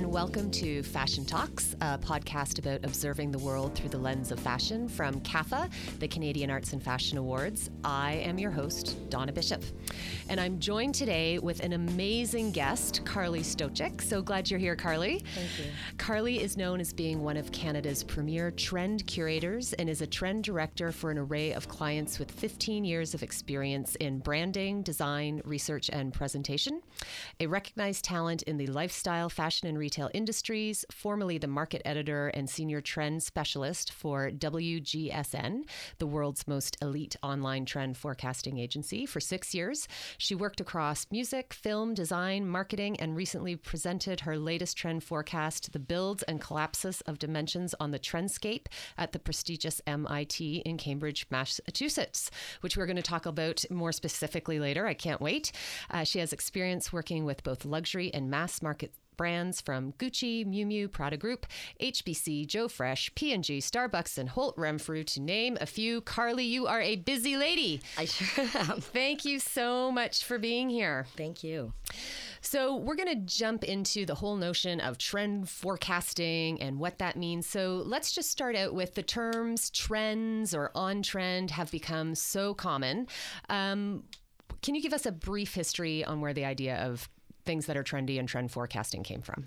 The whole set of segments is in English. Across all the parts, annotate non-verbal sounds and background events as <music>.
and welcome to Fashion Talks, a podcast about observing the world through the lens of fashion from CAFA, the Canadian Arts and Fashion Awards. I am your host, Donna Bishop, and I'm joined today with an amazing guest, Carly Stojsic. So glad you're here, Carly. Thank you. Carly is known as being one of Canada's premier trend curators and is a trend director for an array of clients with 15 years of experience in branding, design, research, and presentation. A recognized talent in the lifestyle, fashion, and retail industries, formerly the market editor and senior trend specialist for WGSN, the world's most elite online trend forecasting agency, for six years. She worked across music, film, design, marketing, and recently presented her latest trend forecast, The Builds and Collapses of Dimensions on the Trendscape, at the prestigious MIT in Cambridge, Massachusetts, which we're going to talk about more specifically later. I can't wait. Uh, she has experience working with both luxury and mass market brands from Gucci, Miu Miu, Prada Group, HBC, Joe Fresh, P&G, Starbucks, and Holt Renfrew, to name a few. Carly, you are a busy lady. I sure am. <laughs> Thank you so much for being here. Thank you. So, we're going to jump into the whole notion of trend forecasting and what that means. So, let's just start out with the terms trends or on trend have become so common. Um, can you give us a brief history on where the idea of things that are trendy and trend forecasting came from?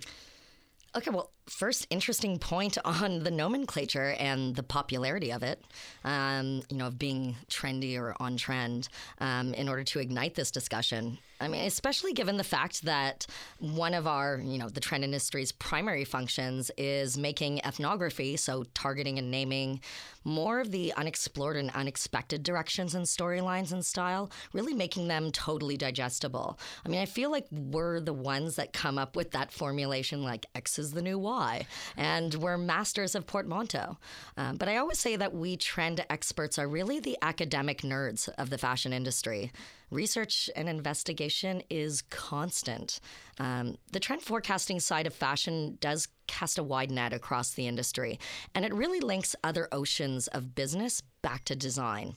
Okay, well, first interesting point <laughs> on the nomenclature and the popularity of it, um, you know, of being trendy or on trend um, in order to ignite this discussion. I mean, especially given the fact that one of our, you know, the trend industry's primary functions is making ethnography, so targeting and naming more of the unexplored and unexpected directions and storylines and style, really making them totally digestible. I mean, I feel like we're the ones that come up with that formulation like X is the new Y why. And we're masters of portmanteau. Um, but I always say that we trend experts are really the academic nerds of the fashion industry. Research and investigation is constant. Um, the trend forecasting side of fashion does cast a wide net across the industry, and it really links other oceans of business back to design.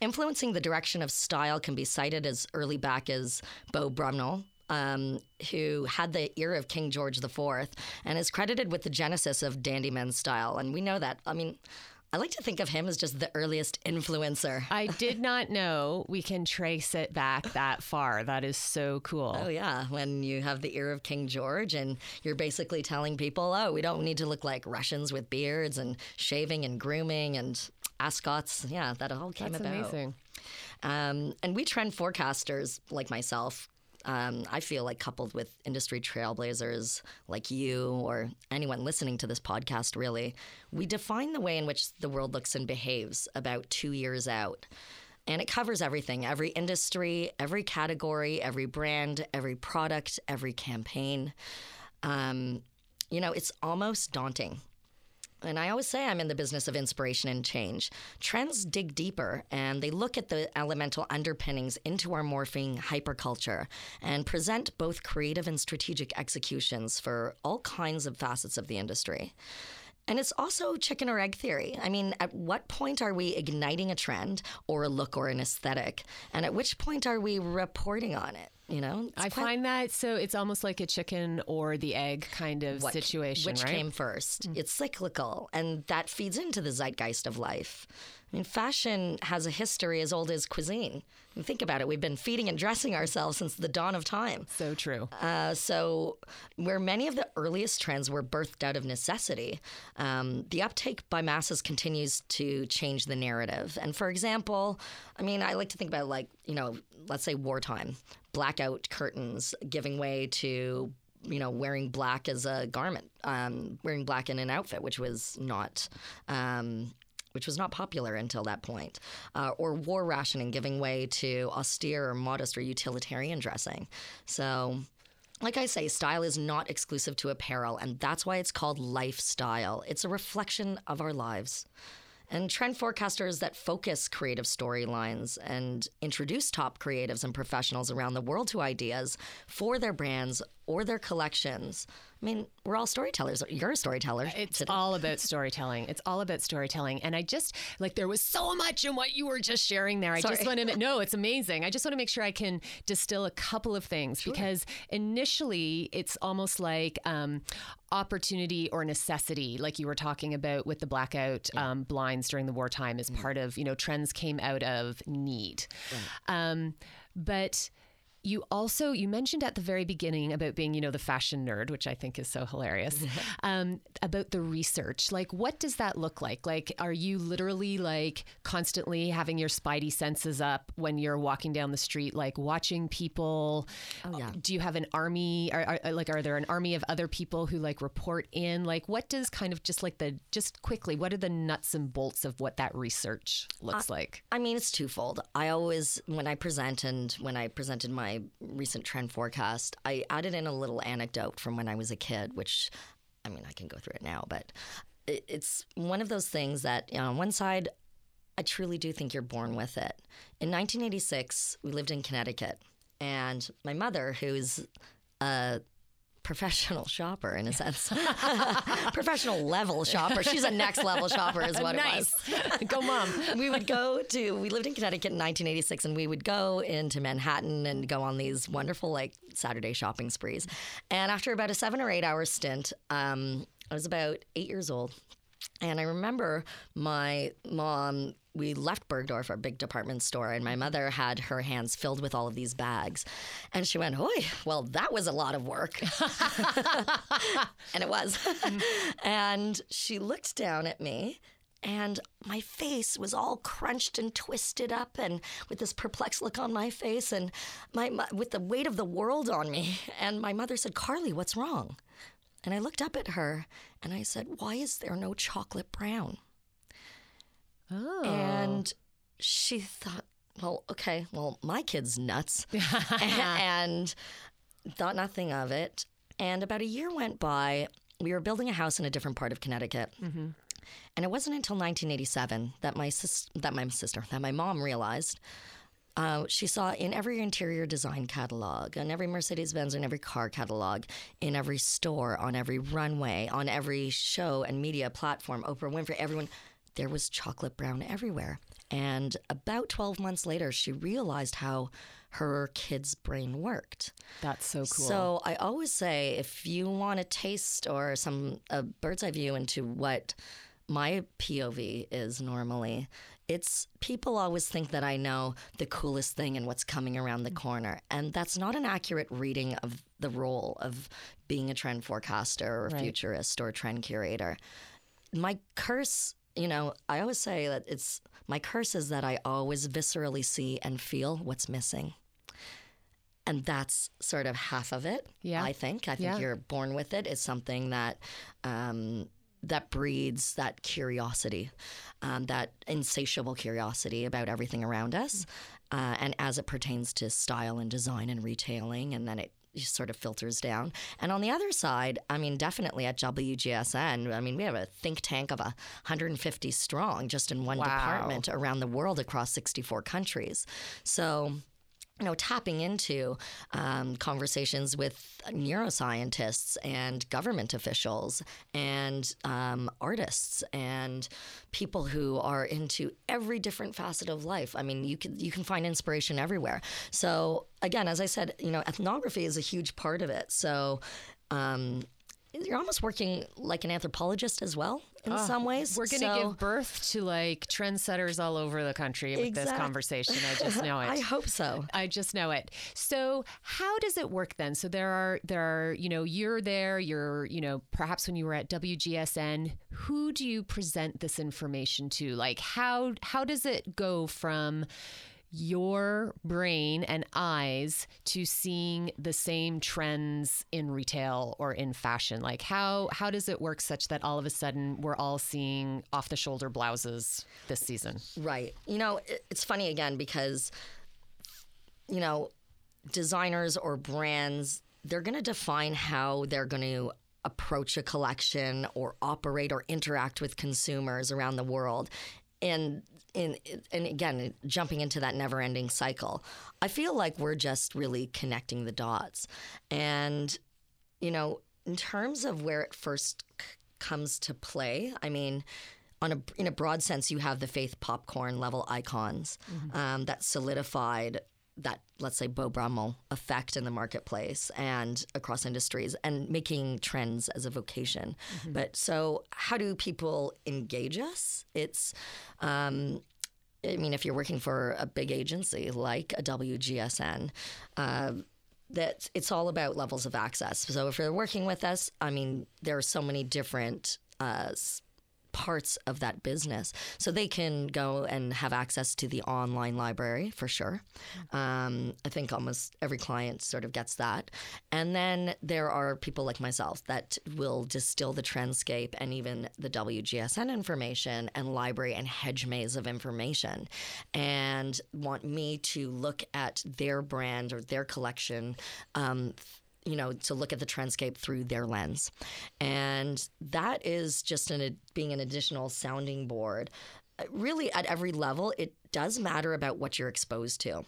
Influencing the direction of style can be cited as early back as Beau Brummell, um, who had the ear of King George IV and is credited with the genesis of dandy men's style. And we know that. I mean, I like to think of him as just the earliest influencer. I did not know we can trace it back that far. That is so cool. Oh, yeah. When you have the ear of King George and you're basically telling people, oh, we don't need to look like Russians with beards and shaving and grooming and ascots. Yeah, that all came That's about. amazing. Um, and we trend forecasters like myself um, I feel like coupled with industry trailblazers like you or anyone listening to this podcast, really, we define the way in which the world looks and behaves about two years out. And it covers everything every industry, every category, every brand, every product, every campaign. Um, you know, it's almost daunting and I always say I'm in the business of inspiration and change. Trends dig deeper and they look at the elemental underpinnings into our morphing hyperculture and present both creative and strategic executions for all kinds of facets of the industry. And it's also chicken or egg theory. I mean, at what point are we igniting a trend or a look or an aesthetic? And at which point are we reporting on it? You know, I quite... find that so it's almost like a chicken or the egg kind of what, situation. Which right? came 1st mm-hmm. It's cyclical, and that feeds into the zeitgeist of life. I mean, fashion has a history as old as cuisine. And think about it. We've been feeding and dressing ourselves since the dawn of time. So true. Uh, so, where many of the earliest trends were birthed out of necessity, um, the uptake by masses continues to change the narrative. And for example, I mean, I like to think about like, you know, let's say wartime, blackout curtains giving way to you know, wearing black as a garment, um, wearing black in an outfit, which was not um, which was not popular until that point, uh, or war rationing giving way to austere or modest or utilitarian dressing. So, like I say, style is not exclusive to apparel, and that's why it's called lifestyle. It's a reflection of our lives. And trend forecasters that focus creative storylines and introduce top creatives and professionals around the world to ideas for their brands or their collections. I mean, we're all storytellers. You're a storyteller. It's today. all about <laughs> storytelling. It's all about storytelling. And I just like there was so much in what you were just sharing there. I just want to <laughs> no, it's amazing. I just want to make sure I can distill a couple of things because initially it's almost like um, opportunity or necessity, like you were talking about with the blackout um, blinds during the wartime, is part of you know trends came out of need. Um, but you also you mentioned at the very beginning about being you know the fashion nerd which i think is so hilarious <laughs> um, about the research. Like what does that look like? Like are you literally like constantly having your spidey senses up when you're walking down the street like watching people? Oh, yeah. do you have an army? Are, are like are there an army of other people who like report in? Like what does kind of just like the just quickly what are the nuts and bolts of what that research looks like? I mean, it's twofold. I always, when I present and when I presented my recent trend forecast, I added in a little anecdote from when I was a kid, which, I mean, I can go through it now, but it, it's one of those things that, you know, on one side, I truly do think you're born with it. In 1986, we lived in Connecticut, and my mother, who's a professional shopper in a sense, <laughs> professional level shopper. She's a next level shopper, is what it was. Go mom. <laughs> We would go to we lived in connecticut in 1986 and we would go into manhattan and go on these wonderful like saturday shopping sprees. And after about a seven or eight hour stint um, i was about eight years old and I remember my mom, we left Bergdorf, our big department store, and my mother had her hands filled with all of these bags. And she went, Oi, well, that was a lot of work. <laughs> and it was. and she looked down at me. And my face was all crunched and twisted up, and with this perplexed look on my face, and my, my with the weight of the world on me. And my mother said, "Carly, what's wrong?" And I looked up at her and I said, Why is there no chocolate brown? oh And she thought, Well, okay, well, my kid's nuts. <laughs> <laughs> and thought nothing of it. And about a year went by. We were building a house in a different part of Connecticut. Mm-hmm. And it wasn't until 1987 that my sis- that my sister, that my mom realized uh, she saw in every interior design catalog, on every Mercedes Benz, and every car catalog, in every store, on every runway, on every show and media platform, Oprah Winfrey, everyone, there was chocolate brown everywhere. And about 12 months later, she realized how her kid's brain worked. that's so cool So I always say if you want a taste or some a bird's eye view into what my POV is normally, it's people always think that I know the coolest thing and what's coming around the corner. And that's not an accurate reading of the role of being a trend forecaster or Right. futurist or trend curator. My curse, you know, I always say that it's my curse is that I always viscerally see and feel what's missing. And that's sort of half of it. Yeah. I think. I think Yeah. you're born with it. It's something that um, that breeds that curiosity, um, that insatiable curiosity about everything around us, uh, and as it pertains to style and design and retailing, and then it sort of filters down. And on the other side, I mean, definitely at WGSN, I mean, we have a think tank of 150 strong just in one Wow. department around the world across 64 countries. So you know, tapping into um, conversations with neuroscientists and government officials and um, artists and people who are into every different facet of life. I mean, you can you can find inspiration everywhere. So again, as I said, you know, ethnography is a huge part of it. So. Um, you're almost working like an anthropologist as well in some ways. Ah, We're going to So- give birth to like trendsetters all over the country with this conversation. I just know <laughs> it. I hope so. I just know it. So how does it work then? So there are there are you know you're there. You're you know perhaps when you were at WGSN. Who do you present this information to? Like how how does it go from your brain and eyes to seeing the same trends in retail or in fashion like how how does it work such that all of a sudden we're all seeing off the shoulder blouses this season Right. You know, it's funny again because, you know, designers or brands, they're going to define how they're going to approach a collection or operate or interact with consumers around the world. And in, and again, jumping into that never ending cycle, I feel like we're just really connecting the dots. And you know, in terms of where it first c- comes to play, I mean, on a in a broad sense, you have the Faith Popcorn level icons um, that solidified that let's say Beau Brummell effect in the marketplace and across industries and making trends as a vocation. But so how do people engage us? It's um, I mean, if you're working for a big agency like a WGSN, uh, that it's all about levels of access. So if you're working with us, I mean, there are so many different uh, parts of that business. So they can go and have access to the online library for sure. Um, I think almost every client sort of gets that. And then there are people like myself that will distill the trendscape and even the WGSN information and library and hedge maze of information and want me to look at their brand or their collection um, you know, to look at the trendscape through their lens. And that is just an, being an additional sounding board. Really, at every level, it does matter about what you're exposed to.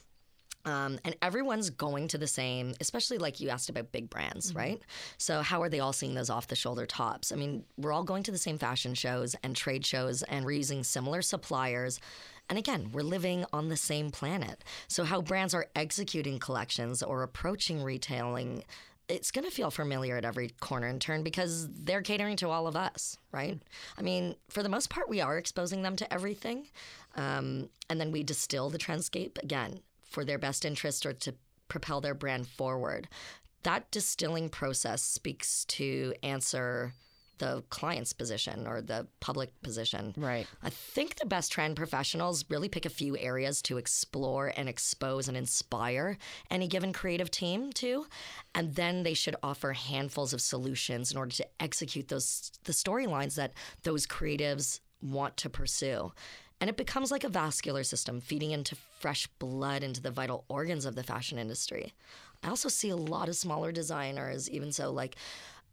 Um, and everyone's going to the same, especially like you asked about big brands, right? So, how are they all seeing those off the shoulder tops? I mean, we're all going to the same fashion shows and trade shows, and we're using similar suppliers. And again, we're living on the same planet. So, how brands are executing collections or approaching retailing, it's going to feel familiar at every corner and turn because they're catering to all of us, right? I mean, for the most part, we are exposing them to everything. Um, and then we distill the trendscape again for their best interest or to propel their brand forward. That distilling process speaks to answer the client's position or the public position. Right. I think the best trend professionals really pick a few areas to explore and expose and inspire any given creative team to, and then they should offer handfuls of solutions in order to execute those the storylines that those creatives want to pursue. And it becomes like a vascular system feeding into fresh blood into the vital organs of the fashion industry. I also see a lot of smaller designers, even so, like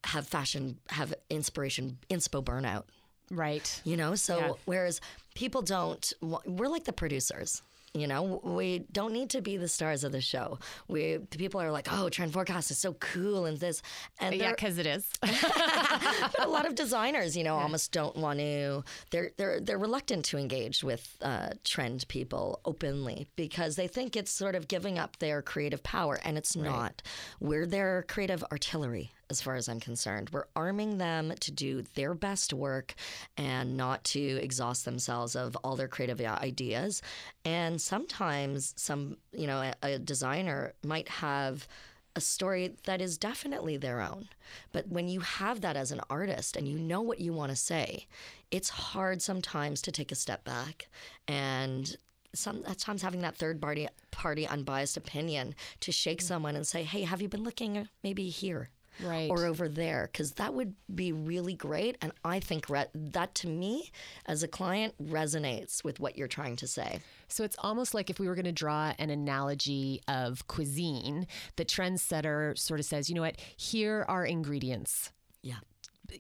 have fashion, have inspiration, inspo burnout. Right. You know, so Yeah. whereas people don't, we're like the producers. You know, we don't need to be the stars of the show. We the people are like, "Oh, trend forecast is so cool," and this, and Yeah, because it is. <laughs> but a lot of designers, you know, almost don't want to. They're they're they're reluctant to engage with uh, trend people openly because they think it's sort of giving up their creative power, and it's not. We're their creative artillery, as far as I'm concerned. We're arming them to do their best work and not to exhaust themselves of all their creative ideas. And sometimes, some you know, a, a designer might have a story that is definitely their own. But when you have that as an artist and you know what you want to say, it's hard sometimes to take a step back and sometimes having that third party party unbiased opinion to shake mm. someone and say, "Hey, have you been looking maybe here?" Right. Or over there, because that would be really great. And I think re- that to me, as a client, resonates with what you're trying to say. So it's almost like if we were going to draw an analogy of cuisine, the trendsetter sort of says, you know what, here are ingredients. Yeah.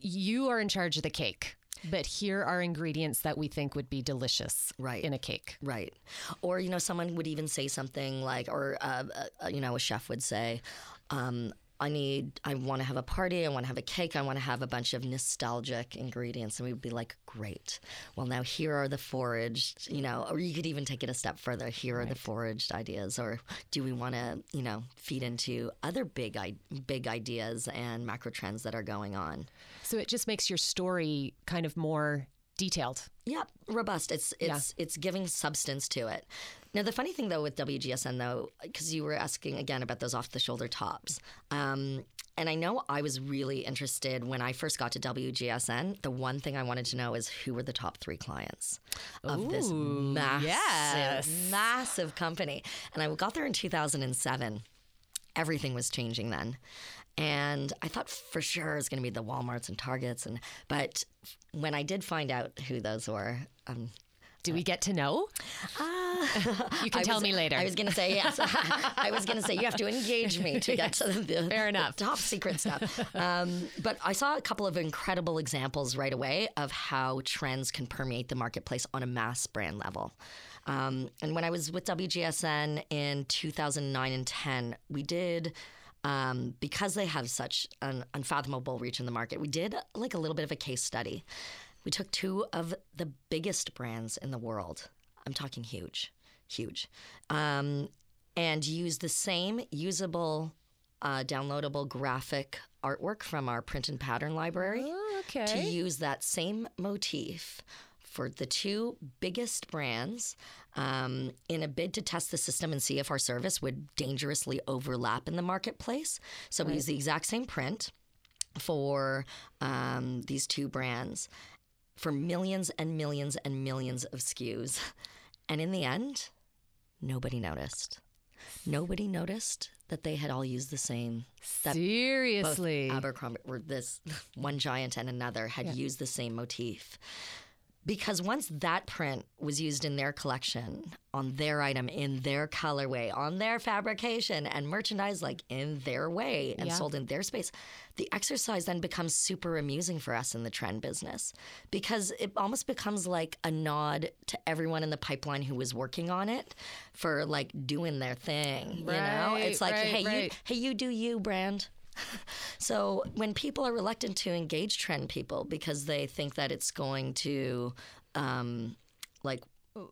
You are in charge of the cake, but here are ingredients that we think would be delicious Right. in a cake. Right. Or, you know, someone would even say something like, or, uh, uh, you know, a chef would say, um, I need, I want to have a party, I want to have a cake, I want to have a bunch of nostalgic ingredients. And we'd be like, great. Well, now here are the foraged, you know, or you could even take it a step further. Here are the foraged ideas. Or do we want to, you know, feed into other big, big ideas and macro trends that are going on? So it just makes your story kind of more detailed. Yeah, robust. It's it's it's giving substance to it. Now the funny thing though with WGSN though, because you were asking again about those off the shoulder tops, um, and I know I was really interested when I first got to WGSN. The one thing I wanted to know is who were the top three clients of this massive, yes. massive company, and I got there in 2007. Everything was changing then. And I thought for sure it was going to be the Walmarts and Targets, and but when I did find out who those were, um, Do we get to know? you can <laughs> I tell was- me later. I was going to say yes. <laughs> I was going to say you have to engage me to get <laughs> to the, Fair the enough. top secret stuff. Um, but I saw a couple of incredible examples right away of how trends can permeate the marketplace on a mass brand level. Um, and when I was with WGSN in 2009 and 10, we did um, because they have such an unfathomable reach in the market. We did like a little bit of a case study. We took two of the biggest brands in the world. I'm talking huge, huge, um, and used the same usable, uh, downloadable graphic artwork from our print and pattern library Oh, okay. to use that same motif for the two biggest brands um, in a bid to test the system and see if our service would dangerously overlap in the marketplace. So we use the exact same print for um, these two brands for millions and millions and millions of SKUs. And in the end, nobody noticed. Nobody noticed that they had all used the same. Seriously. Abercrombie, or this <laughs> one giant and another had used the same motif. Because once that print was used in their collection, on their item, in their colorway, on their fabrication, and merchandise like in their way and Yeah. sold in their space, the exercise then becomes super amusing for us in the trend business because it almost becomes like a nod to everyone in the pipeline who was working on it for like doing their thing. you know, it's like, right, hey, you, hey, you do you, brand. <laughs> So when people are reluctant to engage trend people because they think that it's going to, um, like,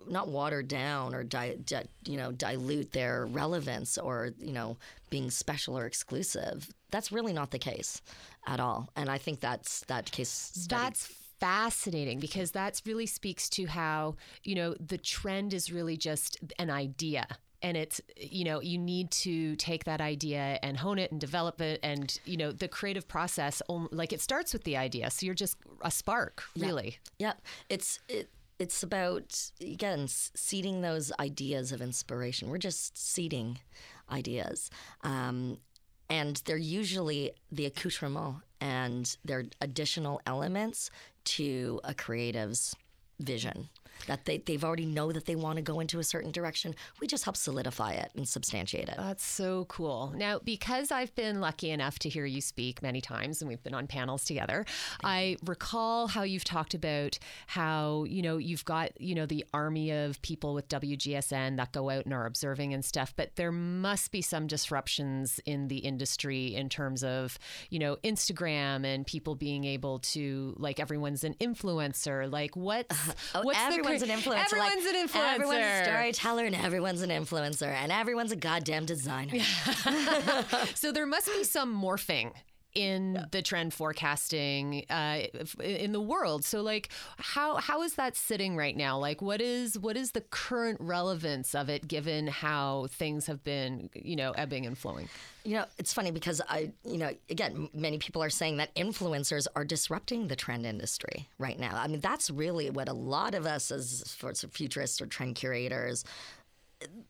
not water down or di- di- you know dilute their relevance or you know being special or exclusive, that's really not the case at all. And I think that's that case. Study. That's fascinating because that really speaks to how, you know, the trend is really just an idea. And it's, you know, you need to take that idea and hone it and develop it. And, you know, the creative process, like it starts with the idea. So you're just a spark, really. Yeah, it's it. It's about again seeding those ideas of inspiration. We're just seeding ideas, um, and they're usually the accoutrement and they're additional elements to a creative's vision that they they've already know that they want to go into a certain direction. We just help solidify it and substantiate it. That's so cool. Now, because I've been lucky enough to hear you speak many times and we've been on panels together, I recall how you've talked about how, you know, you've got, you know, the army of people with WGSN that go out and are observing and stuff, but there must be some disruptions in the industry in terms of, you know, Instagram and people being able to, like, everyone's an influencer. Like, what's, uh-huh. Oh, what's the everyone's an influencer. Everyone's like, an influencer. Everyone's a storyteller, and everyone's an influencer, and everyone's a goddamn designer. <laughs> So there must be some morphing in the trend forecasting uh, in the world. So like how how is that sitting right now? Like what is what is the current relevance of it given how things have been, you know, ebbing and flowing? You know, it's funny because I, you know, again, many people are saying that influencers are disrupting the trend industry right now. I mean, that's really what a lot of us as for sort of futurists or trend curators.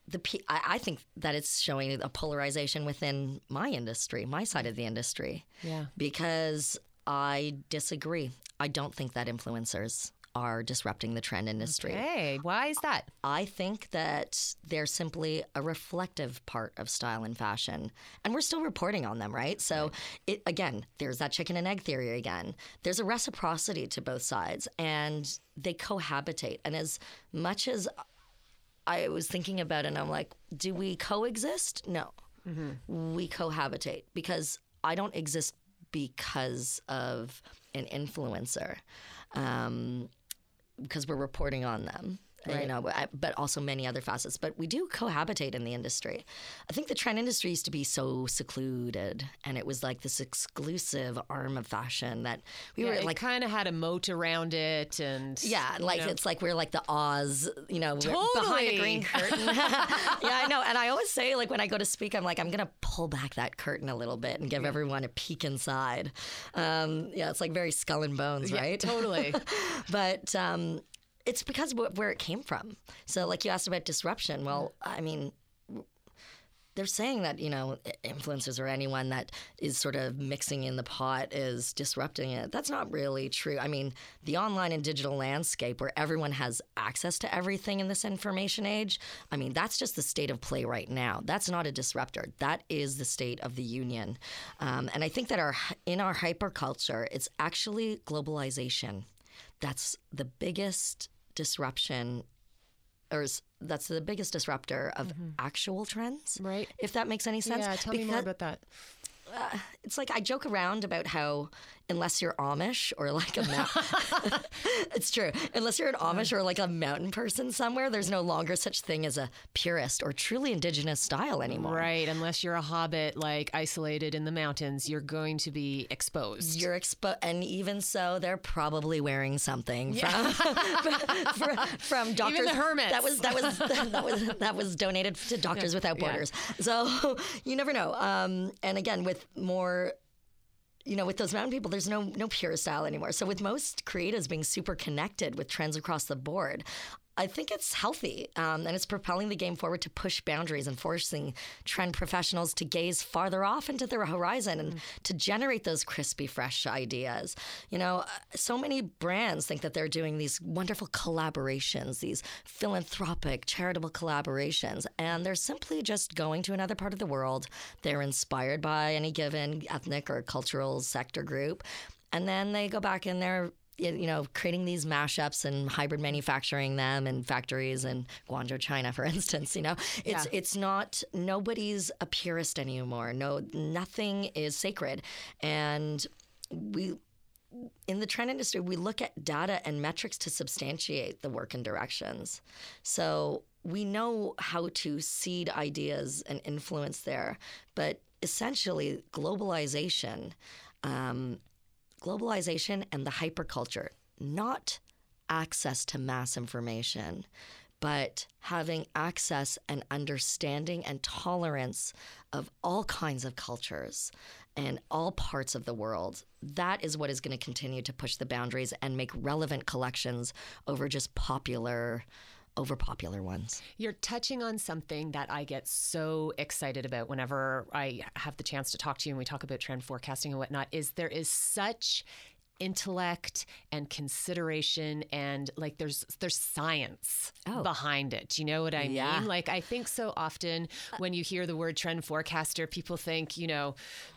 The I, I think that it's showing a polarization within my industry, my side of the industry. Yeah. Because I disagree. I don't think that influencers are disrupting the trend industry. Hey, why is that? I think that they're simply a reflective part of style and fashion. And we're still reporting on them, right? So, it again, there's that chicken and egg theory again. There's a reciprocity to both sides and they cohabitate. And as much as I was thinking about it, and I'm like, do we coexist? No. We cohabitate because I don't exist because of an influencer. Um, because we're reporting on them. You know, but, also many other facets. But we do cohabitate in the industry. I think the trend industry used to be so secluded, and it was like this exclusive arm of fashion that we Yeah, were like, kind of had a moat around it and yeah, like know. it's like we're like the Oz, you know, we're behind a green curtain. <laughs> yeah, I know. And I always say, like, when I go to speak, I'm like, I'm gonna pull back that curtain a little bit and give everyone a peek inside. Um, yeah, it's like very skull and bones, Yeah, right? totally. <laughs> but um, it's because of where it came from. So, like you asked about disruption. Well, I mean, they're saying that you know influencers or anyone that is sort of mixing in the pot is disrupting it. That's not really true. I mean, the online and digital landscape where everyone has access to everything in this information age. I mean, that's just the state of play right now. That's not a disruptor. That is the state of the union. Um, and I think that our in our hyperculture, it's actually globalization that's the biggest disruption or is that's the biggest disruptor of mm-hmm. actual trends. Right. If that makes any sense. Yeah, tell me more about that. Uh, it's like I joke around about how unless you're Amish or like a mountain, <laughs> <laughs> it's true. Unless you're an Amish or like a mountain person somewhere, there's no longer such thing as a purist or truly indigenous style anymore. Right, unless you're a hobbit like isolated in the mountains, you're going to be exposed. You're expo- and even so, they're probably wearing something <laughs> from from, from doctors. the hermits. That was that was that was that was donated to Doctors Without Yeah. Borders. So you never know. Um, and again, with more you know, with those mountain people, there's no no pure style anymore. So with most creatives being super connected with trends across the board, I think it's healthy um, and it's propelling the game forward to push boundaries and forcing trend professionals to gaze farther off into the horizon and to generate those crispy, fresh ideas. You know, uh, so many brands think that they're doing these wonderful collaborations, these philanthropic, charitable collaborations, and they're simply just going to another part of the world. They're inspired by any given ethnic or cultural sector group. And then they go back in they're y- you know, creating these mashups and hybrid manufacturing them in factories in Guangzhou, China, for <laughs> instance. You know, it's Yeah. it's not nobody's a purist anymore. No, nothing is sacred, and we in the trend industry, we look at data and metrics to substantiate the work and directions. So we know how to seed ideas and influence there, but essentially, globalization, um, globalization and the hyperculture, not access to mass information, but having access and understanding and tolerance of all kinds of cultures and all parts of the world. That is what is going to continue to push the boundaries and make relevant collections over just popular over popular ones. You're touching on something that I get so excited about whenever I have the chance to talk to you and we talk about trend forecasting and whatnot. Is there is such intellect and consideration and like there's there's science Oh. behind it. Do you know what I Yeah. mean? Like I think so often uh when you hear the word trend forecaster, people think, you know,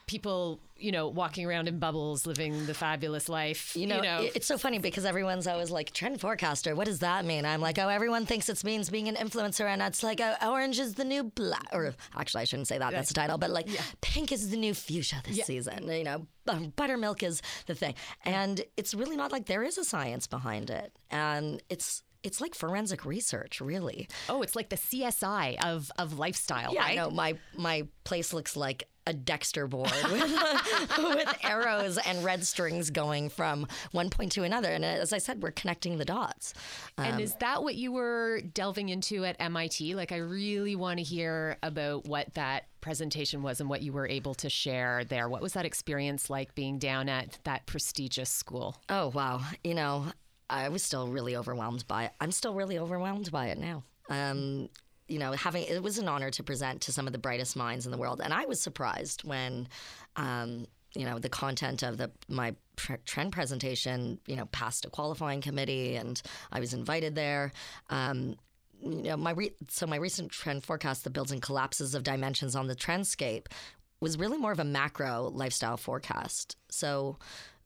people, you know, walking around in bubbles living the fabulous life. You know, it- it's so funny because everyone's always like trend forecaster. What does that mean? I'm like, oh, everyone thinks it means being an influencer, and it's like, oh, orange is the new black. Or actually, I shouldn't say that. That's the title. But like, pink is the new fuchsia this season. You know, um, buttermilk is the thing, and it's really not like there is a science behind it, and it's. It's like forensic research, really. oh, it's like the CSI of of lifestyle, Yeah, right? I know. My my place looks like a Dexter board with, <laughs> with arrows and red strings going from one point to another. And as I said, we're connecting the dots. And is that what you were delving into at MIT? Like, I really want to hear about what that presentation was and what you were able to share there. What was that experience like being down at that prestigious school? Oh wow! You know, I was still really overwhelmed by it. I'm still really overwhelmed by it now. Um, you know, having it was an honor to present to some of the brightest minds in the world, and I was surprised when, um, you know, the content of the my trend presentation, you know, passed a qualifying committee, and I was invited there. Um, you know, my re- so my recent trend forecast, the builds and collapses of dimensions on the trendscape, was really more of a macro lifestyle forecast. So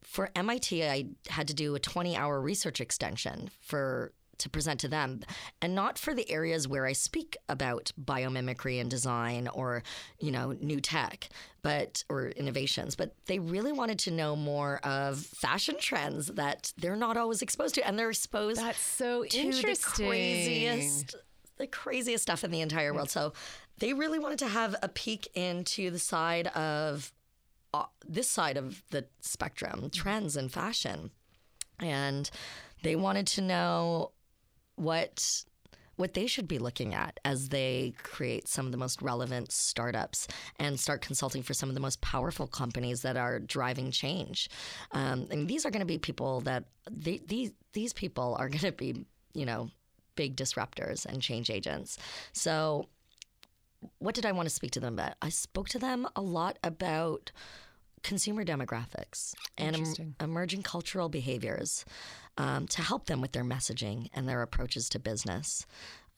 for MIT, I had to do a 20 hour research extension for to present to them and not for the areas where I speak about biomimicry and design or you know new tech but or innovations but they really wanted to know more of fashion trends that they're not always exposed to and they're exposed That's so to the interesting. craziest the craziest stuff in the entire world. So they really wanted to have a peek into the side of uh, this side of the spectrum, trends and fashion. And they wanted to know what what they should be looking at as they create some of the most relevant startups and start consulting for some of the most powerful companies that are driving change. Um, and these are going to be people that they, these these people are going to be you know big disruptors and change agents. So what did I want to speak to them about? I spoke to them a lot about consumer demographics and em- emerging cultural behaviors um, to help them with their messaging and their approaches to business.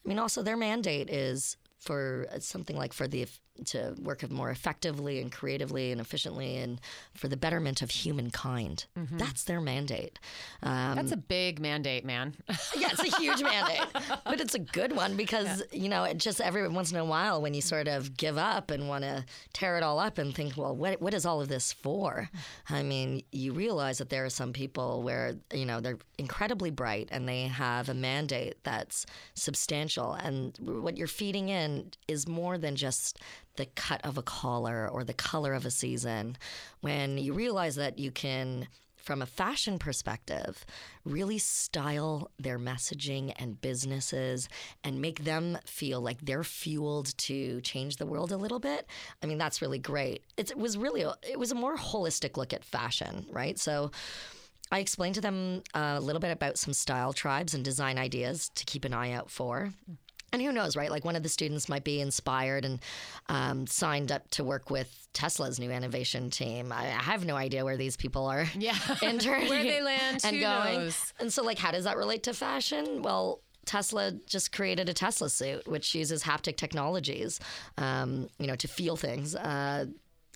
I mean, also, their mandate is for uh, something like for the to work more effectively and creatively and efficiently and for the betterment of humankind. Mm-hmm. That's their mandate. Um, That's a big mandate, man. <laughs> yeah, it's a huge mandate, but it's a good one because you know, it just every once in a while when you sort of give up and want to tear it all up and think, well, what what is all of this for? I mean, you realize that there are some people where you know they're incredibly bright and they have a mandate that's substantial, and what you're feeding in is more than just the cut of a collar or the color of a season. When you realize that you can from a fashion perspective, really style their messaging and businesses and make them feel like they're fueled to change the world a little bit. I mean, that's really great. It was really, it was a more holistic look at fashion, right? So, I explained to them a little bit about some style tribes and design ideas to keep an eye out for. And who knows, right? Like one of the students might be inspired and um, signed up to work with Tesla's new innovation team. I, I have no idea where these people are Yeah. <laughs> <laughs> interning Where they land, and who going. knows? And so, like, how does that relate to fashion? Well, Tesla just created a Tesla suit, which uses haptic technologies, um, you know, to feel things. Uh,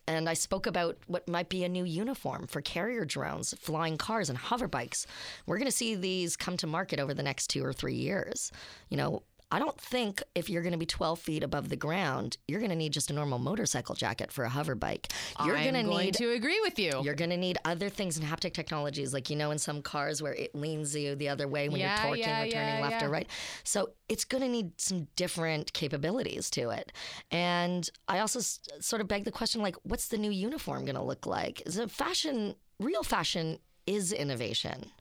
and I spoke about what might be a new uniform for carrier drones, flying cars, and hover bikes. We're going to see these come to market over the next two or three years. You know, I don't think if you're going to be 12 feet above the ground, you're going to need just a normal motorcycle jacket for a hover bike. You're I'm gonna going need to agree with you. you're going to need other things in haptic technologies, like you know, in some cars where it leans you the other way when Yeah, you're torquing yeah, or turning yeah, left or right. So it's going to need some different capabilities to it. And I also s- sort of beg the question, like, what's the new uniform going to look like? Is it fashion? Real fashion is innovation.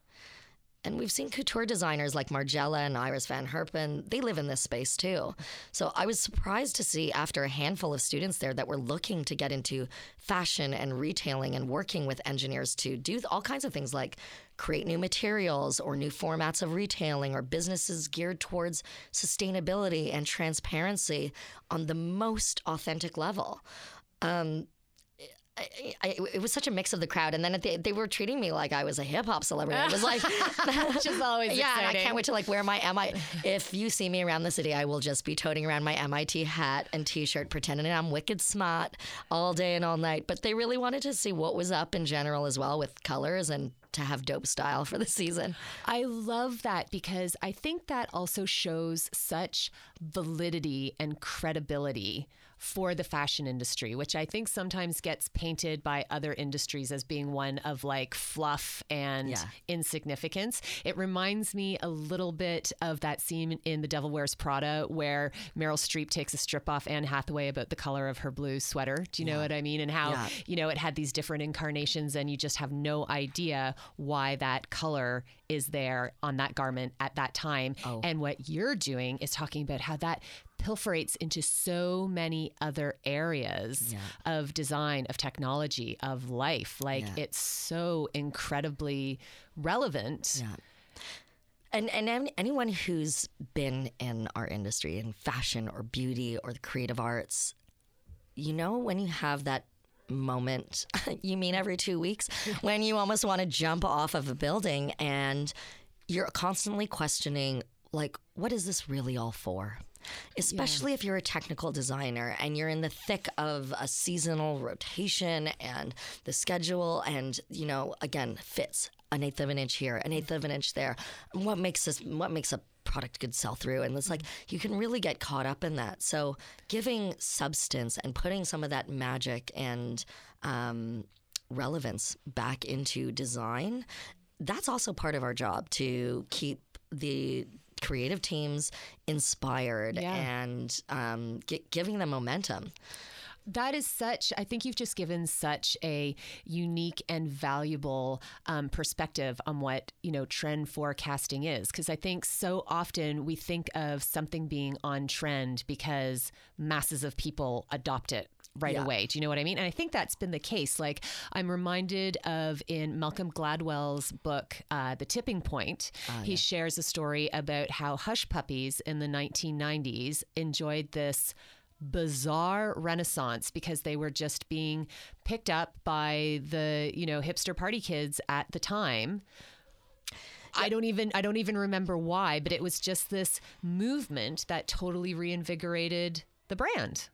And we've seen couture designers like Margiela and Iris Van Herpen, they live in this space too. So I was surprised to see after a handful of students there that were looking to get into fashion and retailing and working with engineers to do all kinds of things like create new materials or new formats of retailing or businesses geared towards sustainability and transparency on the most authentic level. Um, I, I, it was such a mix of the crowd, and then they, they were treating me like I was a hip hop celebrity. It was like, <laughs> Which is always <laughs> yeah, I can't wait to like wear my MI. If you see me around the city, I will just be toting around my MIT hat and T-shirt, pretending I'm wicked smart all day and all night. But they really wanted to see what was up in general as well with colors and to have dope style for the season. I love that because I think that also shows such validity and credibility for the fashion industry, which I think sometimes gets painted by other industries as being one of like fluff and Yeah. insignificance. It reminds me a little bit of that scene in The Devil Wears Prada where Meryl Streep takes a strip off Anne Hathaway about the color of her blue sweater. Do you know what I mean? And how, Yeah. you know, it had these different incarnations and you just have no idea why that color is there on that garment at that time. Oh. And what you're doing is talking about how that pilferates into so many other areas of design, of technology, of life. Like Yeah. it's so incredibly relevant. Yeah. And and anyone who's been in our industry in fashion or beauty or the creative arts, you know when you have that moment, <laughs> you mean every 2 weeks <laughs> when you almost want to jump off of a building and you're constantly questioning like what is this really all for? Especially if you're a technical designer and you're in the thick of a seasonal rotation and the schedule and you know again fits an eighth of an inch here, an eighth of an inch there. What makes this? What makes a product good sell through? And it's like you can really get caught up in that. So giving substance and putting some of that magic and um, relevance back into design, that's also part of our job to keep the creative teams inspired Yeah. and um, gi- giving them momentum. That is such, I think you've just given such a unique and valuable um, perspective on what, you know, trend forecasting is. Because I think so often we think of something being on trend because masses of people adopt it right Yeah. away. Do you know what I mean? And I think that's been the case. Like I'm reminded of in Malcolm Gladwell's book, uh, The Tipping Point, he shares a story about how hush puppies in the 1990s enjoyed this bizarre renaissance because they were just being picked up by the you know hipster party kids at the time I don't even I don't even remember why, but it was just this movement that totally reinvigorated the brand.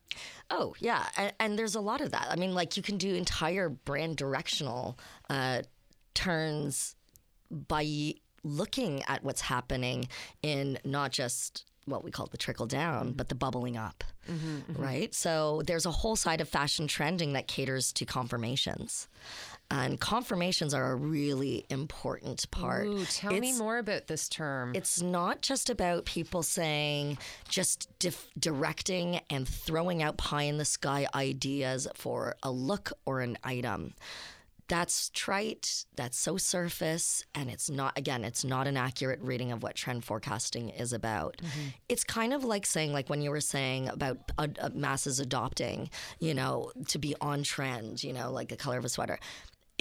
Oh, yeah. And, and there's a lot of that. I mean, like you can do entire brand directional uh, turns by looking at what's happening in not just what we call the trickle down, mm-hmm. but the bubbling up, mm-hmm, mm-hmm. right? So there's a whole side of fashion trending that caters to confirmations. And confirmations are a really important part. Ooh, tell me more about this term. it's not just about people saying, just dif- directing and throwing out pie in the sky ideas for a look or an item. That's trite, that's so surface, and it's not, again, it's not an accurate reading of what trend forecasting is about. It's kind of like saying, like when you were saying about uh, uh, masses adopting, you know, to be on trend, you know, like the color of a sweater.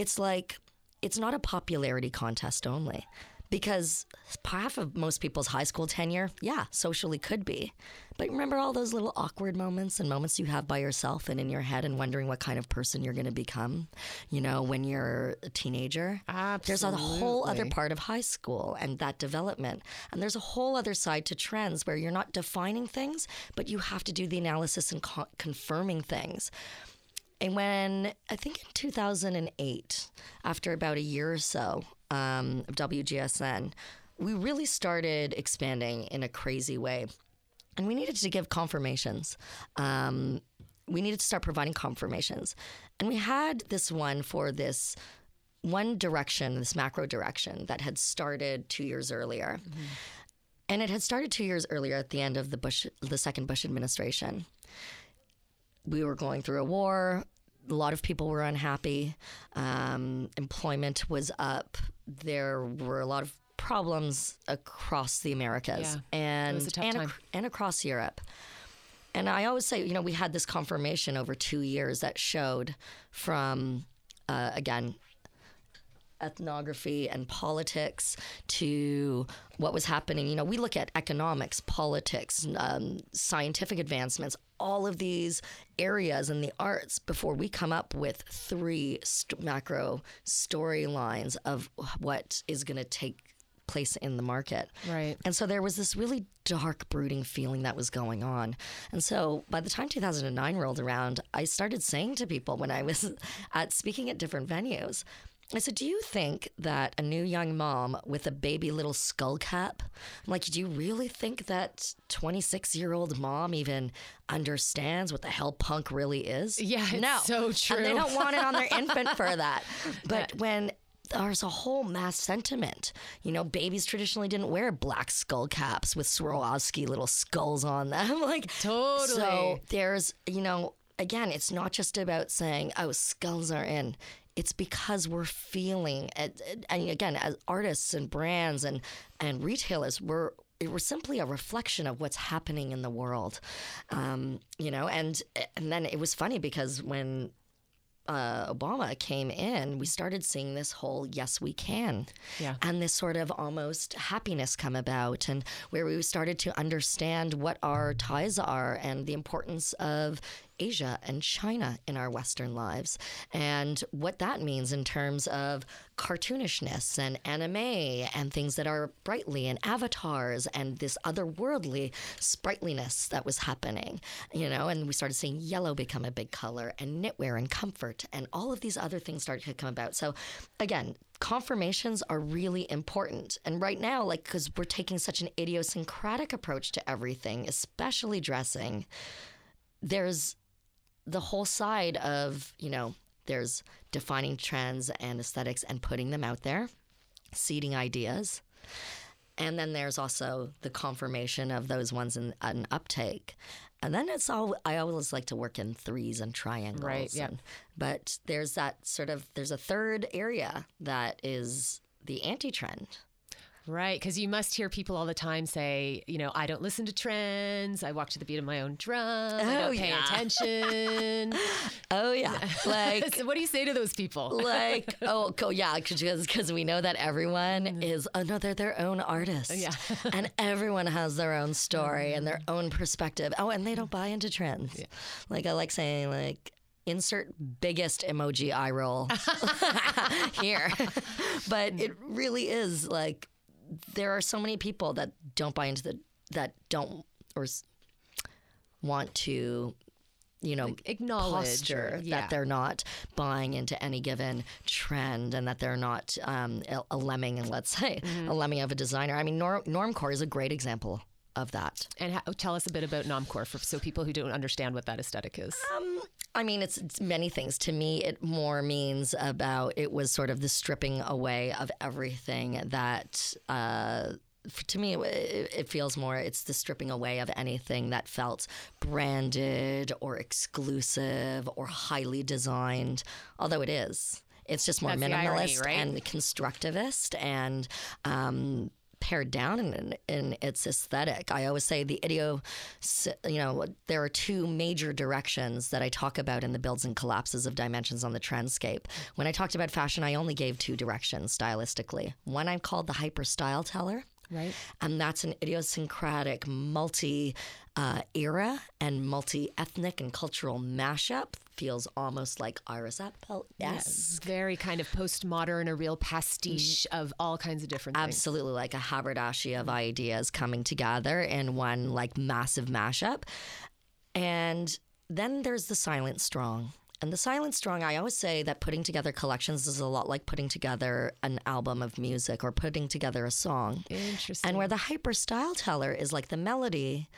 It's like, it's not a popularity contest only because half of most people's high school tenure, yeah, socially could be. But remember all those little awkward moments and moments you have by yourself and in your head and wondering what kind of person you're going to become, you know, when you're a teenager? There's a whole other part of high school and that development. And there's a whole other side to trends where you're not defining things, but you have to do the analysis and co- confirming things. And when I think in 2008, after about a year or so um, of WGSN, we really started expanding in a crazy way. And we needed to give confirmations. Um, we needed to start providing confirmations. And we had this one for this one direction, this macro direction that had started two years earlier. And it had started two years earlier at the end of the Bush, the second Bush administration we were going through a war. A lot of people were unhappy. Um, employment was up. There were a lot of problems across the Americas Yeah. and was a tough and, ac- and across Europe. And I always say, you know, we had this confirmation over two years that showed from, uh, again, ethnography and politics to what was happening. You know, we look at economics, politics, um, scientific advancements, all of these areas in the arts before we come up with three st- macro storylines of what is going to take place in the market. Right. And so there was this really dark, brooding feeling that was going on. And so by the time 2009 rolled around, I started saying to people when I was <laughs> at speaking at different venues, I said, Do you think that a new young mom with a baby little skull cap, I'm like, do you really think that 26 year old mom even understands what the hell punk really is? Yeah, it's no. so And they don't want it on their infant for <laughs> that. But when there's a whole mass sentiment. You know, babies traditionally didn't wear black skull caps with Swarovski little skulls on them. <laughs> like Totally. So there's, you know, again, it's not just about saying, "Oh, skulls are in." It's because we're feeling, and and again, as artists and brands and and retailers, we're we're simply a reflection of what's happening in the world, um, you know. And and then it was funny because when uh, Obama came in, we started seeing this whole yes, we can. Yeah. And this sort of almost happiness come about, and where we started to understand what our ties are and the importance of Asia and China in our Western lives, and what that means in terms of cartoonishness and anime and things that are brightly and avatars and this otherworldly sprightliness that was happening, you know. And we started seeing yellow become a big color and knitwear and comfort and all of these other things started to come about. So, again, confirmations are really important. And right now, like, because we're taking such an idiosyncratic approach to everything, especially dressing, there's the whole side of, you know, there's defining trends and aesthetics and putting them out there, seeding ideas. And then there's also the confirmation of those ones in an uptake. And then it's all, I always like to work in threes and triangles. Right, yeah. and- but there's that sort of, there's a third area that is the anti trend. Right, because you must hear people all the time say, you know, I don't listen to trends. I walk to the beat of my own drum. I Oh, don't pay yeah. attention. <laughs> Oh, yeah. <laughs> Like, so what do you say to those people? like <laughs> oh go yeah because we know that everyone mm-hmm. is oh no they're their own artist. Yeah. and everyone has their own story and their mm-hmm. own perspective oh and they don't mm-hmm. buy into trends Yeah. like i like saying like insert biggest emoji eye roll here but it really is like there are so many people that don't buy into the that don't or want to you know, like acknowledge or, yeah. that they're not buying into any given trend and that they're not um, a, a, lemming, and let's say mm-hmm. a lemming of a designer. I mean, norm, normcore is a great example of that. And ha- tell us a bit about normcore for so people who don't understand what that aesthetic is. Um, I mean, it's, it's, many things. To me, it more means about it was sort of the stripping away of everything that. Uh, to me, it, it, feels more, it's the stripping away of anything that felt branded or exclusive or highly designed, although it is. It's just more That's minimalist irony, right? and constructivist and um, pared down in, in, its aesthetic. I always say the idio, you know, there are two major directions that I talk about in the builds and collapses of dimensions on the trendscape. When I talked about fashion, I only gave two directions stylistically. One I called the hyper style teller. Right. And that's an idiosyncratic multi uh, era and multi ethnic and cultural mashup. Feels almost like Iris Apfel. Yes. very kind of postmodern, a real pastiche mm. of all kinds of different things. Absolutely, like a haberdashery of ideas coming together in one like massive mashup. And then there's the silent strong. And the silent strong, I always say that putting together collections is a lot like putting together an album of music or putting together a song. Interesting. And where the hyper style teller is like the melody,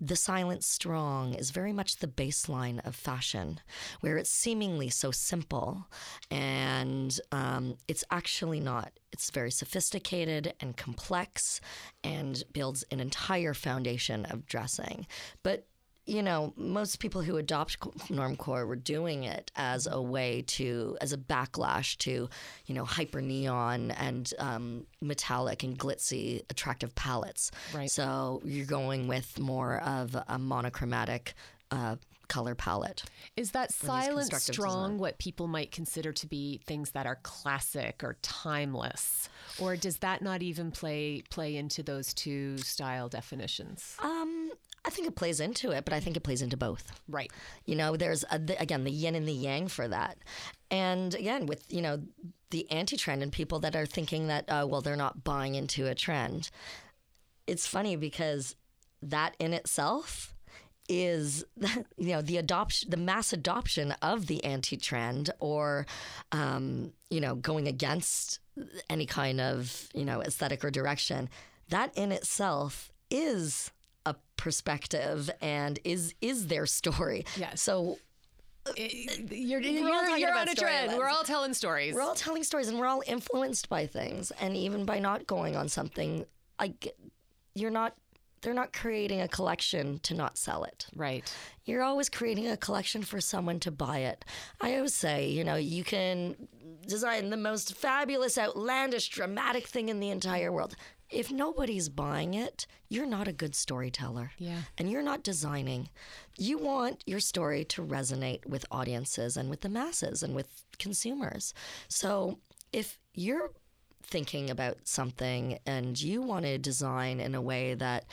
the silent strong is very much the baseline of fashion, where it's seemingly so simple and um, it's actually not. It's very sophisticated and complex and builds an entire foundation of dressing. But you know, most people who adopt normcore were doing it as a way to, as a backlash to, you know, hyper neon and um, metallic and glitzy, attractive palettes. Right. So you're going with more of a monochromatic uh, color palette. Is that silent strong design. what people might consider to be things that are classic or timeless? Or does that not even play play into those two style definitions? Um, I think it plays into it, but I think it plays into both. Right. You know, there's a, the, again the yin and the yang for that, and again with you know the anti-trend and people that are thinking that uh, well they're not buying into a trend. It's funny because that in itself is <laughs> you know the adoption the mass adoption of the anti-trend or um, you know going against any kind of you know aesthetic or direction that in itself is a perspective and is is their story. Yeah. So it, you're, you're, you're on a trend. We're all telling stories. We're all telling stories, and we're all influenced by things. And even by not going on something, like you're not. They're not creating a collection to not sell it. Right. You're always creating a collection for someone to buy it. I always say, you know, you can design the most fabulous, outlandish, dramatic thing in the entire world if nobody's buying it, you're not a good storyteller. Yeah. And you're not designing. You want your story to resonate with audiences and with the masses and with consumers. So if you're thinking about something and you want to design in a way that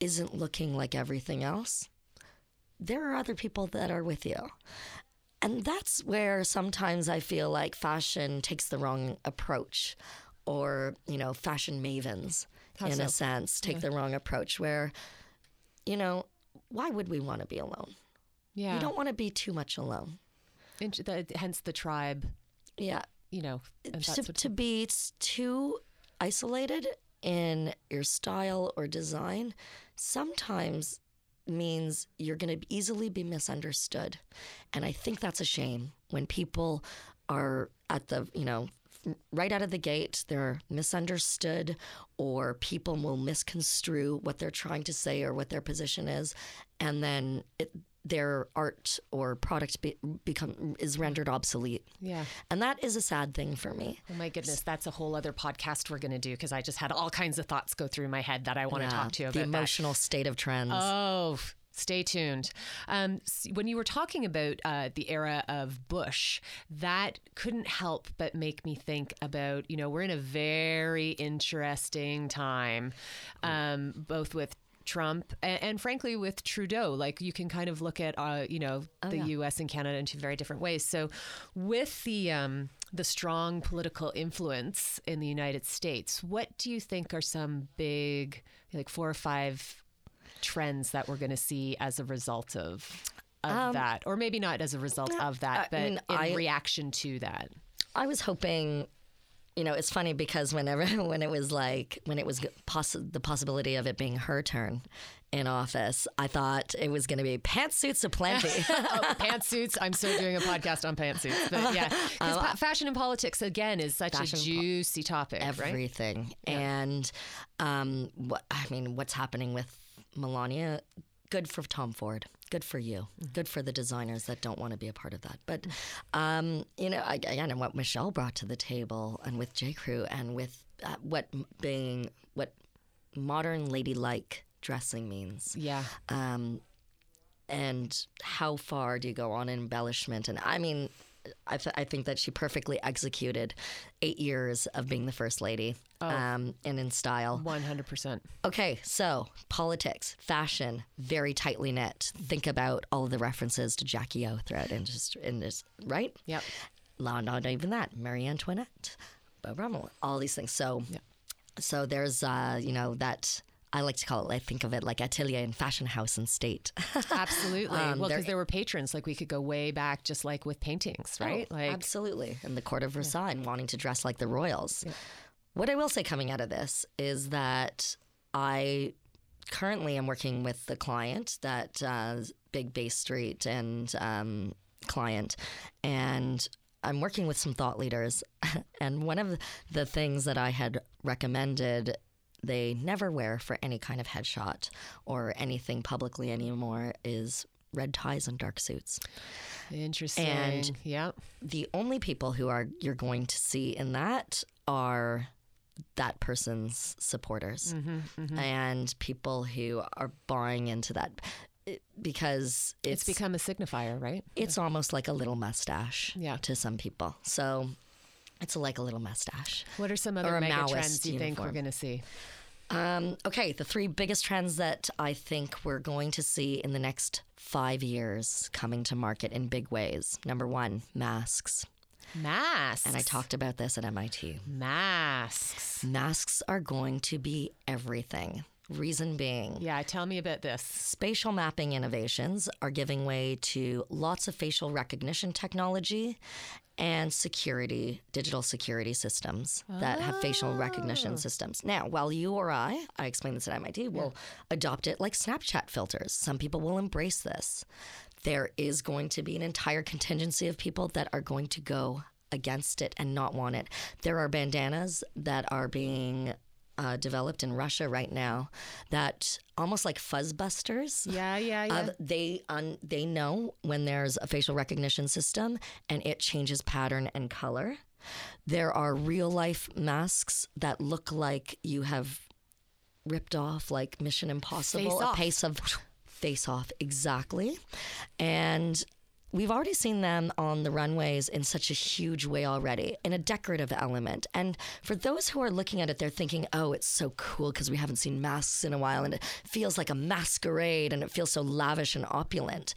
isn't looking like everything else, there are other people that are with you. And that's where sometimes I feel like fashion takes the wrong approach or you know fashion mavens How in so? a sense take yeah. the wrong approach where you know why would we want to be alone? Yeah. you don't want to be too much alone. The, hence the tribe yeah. you know to, to be too isolated in your style or design sometimes means you're going to easily be misunderstood. And i think that's a shame when people are at the you know right out of the gate, they're misunderstood, or people will misconstrue what they're trying to say or what their position is, and then it, their art or product be, become is rendered obsolete. Yeah, and that is a sad thing for me. Oh my goodness, that's a whole other podcast we're going to do because I just had all kinds of thoughts go through my head that I want to talk to you about. The emotional that. state of trends. Oh, Stay tuned. Um, when you were talking about uh, the era of Bush, that couldn't help but make me think about, you know, we're in a very interesting time, um, both with Trump and, and, frankly with Trudeau. Like you can kind of look at, uh, you know, oh, the yeah. U.S. and Canada in two very different ways. So with the um, the strong political influence in the United States, what do you think are some big, like four or five trends that we're going to see as a result of of that, or maybe not as a result of that, Um, I but mean, in I- reaction to that. I was hoping, you know, it's funny because whenever <laughs> when it was like when it was possi- the possibility of it being her turn in office, I thought it was going to be pantsuits aplenty. <laughs> oh, pantsuits. I'm still doing a podcast on pantsuits, but yeah, <laughs> 'Cause pa- fashion and politics again is such a and po- juicy topic, right? everything. And um, what I mean, what's happening with Melania? Good for Tom Ford. Good for you. Good for the designers that don't want to be a part of that. But um, you know, I- again, and what Michelle brought to the table, and with J. Crew, and with uh, what being what modern ladylike dressing means Yeah, um, and how far do you go on embellishment? And I mean, I, th- I think that she perfectly executed eight years of being the first lady um, and in style. one hundred percent. Okay, so politics, fashion, very tightly knit. Think about all the references to Jackie O throughout and just in this, right? Yep. No, not even that. Marie Antoinette, Beau Brummell, all these things. So, so there's, uh, you know, that I like to call it. I think of it like atelier and fashion house and state. <laughs> Absolutely. Um, well, because there were patrons, like we could go way back, just like with paintings, right? Oh, like, absolutely. And the court of Versailles and wanting to dress like the royals. What I will say coming out of this is that I currently am working with the client that uh, Big Bay Street and um, client, and I'm working with some thought leaders. <laughs> and one of the things that I had recommended they never wear for any kind of headshot or anything publicly anymore is red ties and dark suits. interesting. And- yeah, the only people who are you're going to see in that are that person's supporters Mm-hmm, and people who are buying into that because it's, it's become a signifier, right? it's almost like a little mustache Yeah. to some people. So it's like a little mustache. What are some other mega Maoist trends you think we're going to see? Um, okay, the three biggest trends that I think we're going to see in the next five years coming to market in big ways. Number one, masks. Masks. And I talked about this at MIT. masks. Masks are going to be everything. Reason being, Yeah, tell me about this. spatial mapping innovations are giving way to lots of facial recognition technology and security, digital security systems that have facial recognition oh. systems. Now, while you or I, I explained this at MIT, will adopt it like Snapchat filters, some people will embrace this. There is going to be an entire contingency of people that are going to go against it and not want it. There are bandanas that are being uh, developed in Russia right now that almost like fuzzbusters. Yeah, yeah, yeah. They un, they know when there's a facial recognition system and it changes pattern and color. There are real life masks that look like you have ripped off like Mission Impossible, Face a off. pace of face off exactly, and. We've already seen them on the runways in such a huge way already, in a decorative element. And for those who are looking at it, they're thinking, oh, it's so cool because we haven't seen masks in a while and it feels like a masquerade and it feels so lavish and opulent.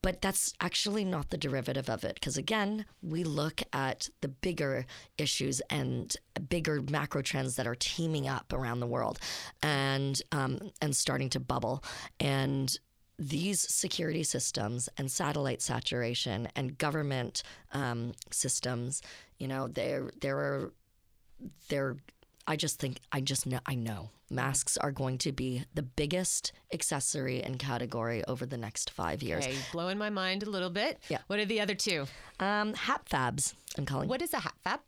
But that's actually not the derivative of it. Because again, we look at the bigger issues and bigger macro trends that are teaming up around the world and, um, and starting to bubble. And these security systems and satellite saturation and government um, systems, you know, there there are there. I just think I just know I know masks are going to be the biggest accessory and category over the next five years. Okay, blowing my mind a little bit. Yeah. What are the other two? Um, hap fabs, I'm calling. What is a hat fab?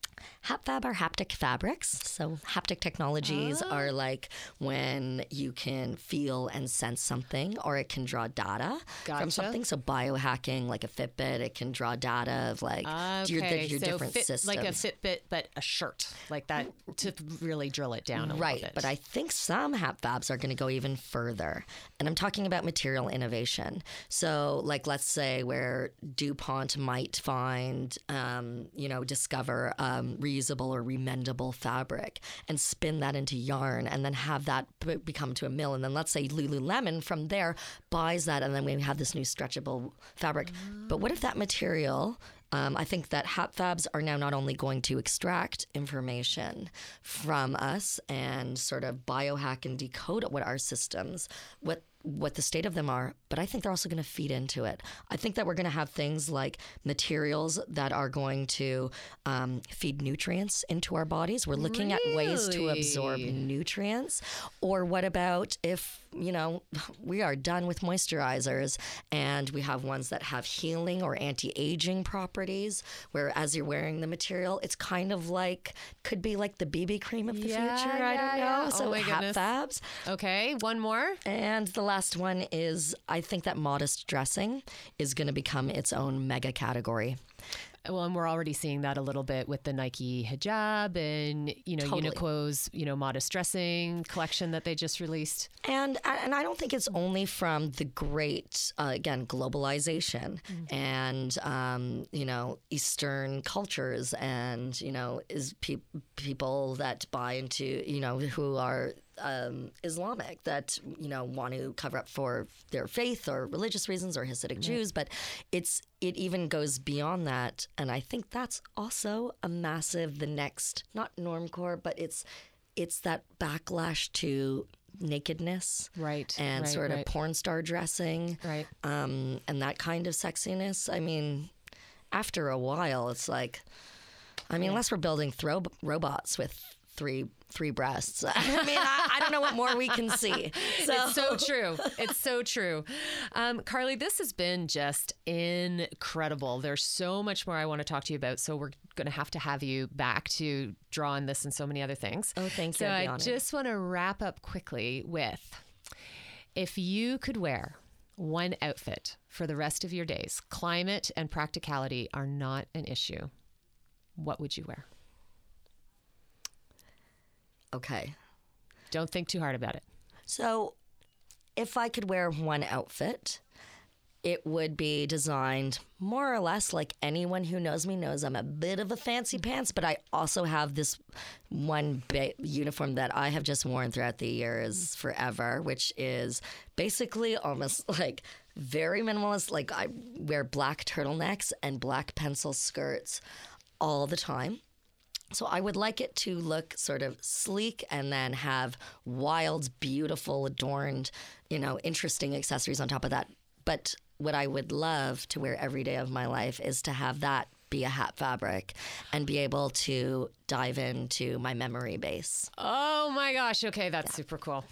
Hap fab are haptic fabrics. So haptic technologies Oh. are like when you can feel and sense something, or it can draw data Gotcha. from something. So biohacking, like a Fitbit, it can draw data of like your, Okay, your so different fit, systems. like a Fitbit, but a shirt, like that, to really drill it down a Right, little bit. but I think some hap fabs are going to go even further. And I'm talking about material innovation. So, like, let's say where DuPont might find, um, you know, discover um, reusable or remendable fabric and spin that into yarn and then have that b- become to a mill. And then let's say Lululemon from there buys that and then we have this new stretchable fabric. But what if that material um, I think that HapFabs are now not only going to extract information from us and sort of biohack and decode what our systems, what what the state of them are, but I think they're also going to feed into it. I think that we're going to have things like materials that are going to um, feed nutrients into our bodies. We're looking at ways to absorb nutrients. Or what about if, you know, we are done with moisturizers and we have ones that have healing or anti aging properties, where as you're wearing the material, it's kind of like, could be like the BB cream of the Yeah, future. I don't know. yeah. So Oh my. Fabs. Okay, one more. And the last one is I think that modest dressing is going to become its own mega category. Well, and we're already seeing that a little bit with the Nike hijab and you know Totally. Uniqlo's you know modest dressing collection that they just released. And and I don't think it's only from the great uh, again globalization and um, you know Eastern cultures and you know is pe- people that buy into you know who are um, Islamic that you know want to cover up for their faith or religious reasons or Hasidic Jews, but it's it even goes beyond that, and I think that's also a massive the next not normcore, but it's it's that backlash to nakedness Right, and right, sort of right. porn star dressing Right. um, and that kind of sexiness. I mean, after a while, it's like, I mean, unless we're building throw robots with three three breasts. <laughs> I mean, I, I don't know what more we can see. <laughs> So, It's so true. It's so true. Um, Carly, this has been just incredible. There's so much more I want to talk to you about. So we're going to have to have you back to draw on this and so many other things. Oh, thank you. So I just want to wrap up quickly with if you could wear one outfit for the rest of your days, climate and practicality are not an issue. What would you wear? Okay. Don't think too hard about it. So, if I could wear one outfit, it would be designed more or less like anyone who knows me knows I'm a bit of a fancy pants, but I also have this one ba- uniform that I have just worn throughout the years forever, which is basically almost <laughs> like very minimalist. Like I wear black turtlenecks and black pencil skirts all the time. So I would like it to look sort of sleek and then have wild, beautiful, adorned, you know, interesting accessories on top of that. But what I would love to wear every day of my life is to have that be a hat fabric and be able to dive into my memory base. Oh my gosh. Okay, that's super cool.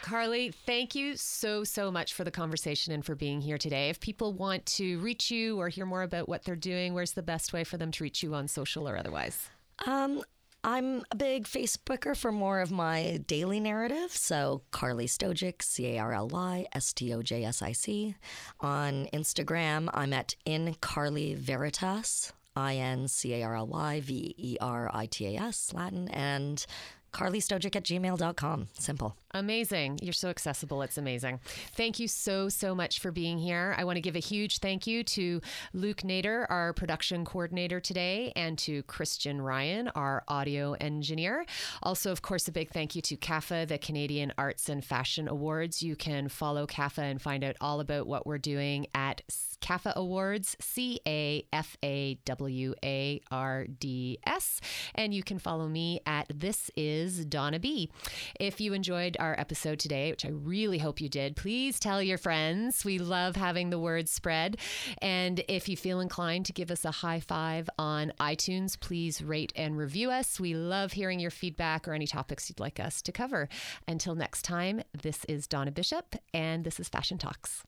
Carly, thank you so, so much for the conversation and for being here today. If people want to reach you or hear more about what they're doing, where's the best way for them to reach you on social or otherwise? Um, I'm a big Facebooker for more of my daily narrative. So Carly Stojsic, C A R L Y S T O J S I C. On Instagram, I'm at in Carly Veritas, I N C A R L Y V E R I T A S, Latin, and Carly Stojsic at gmail.com. Simple. Amazing. You're so accessible. It's amazing. Thank you so, so much for being here. I want to give a huge thank you to Luke Nader, our production coordinator today, and to Christian Ryan, our audio engineer. Also, of course, a big thank you to CAFA, the Canadian Arts and Fashion Awards. You can follow CAFA and find out all about what we're doing at CAFA Awards, C A F A W A R D S. And you can follow me at This Is Donna B. If you enjoyed our episode today, which I really hope you did, please tell your friends. We love having the word spread. And if you feel inclined to give us a high five on iTunes, please rate and review us. We love hearing your feedback or any topics you'd like us to cover. Until next time, this is Donna Bishop, and this is Fashion Talks.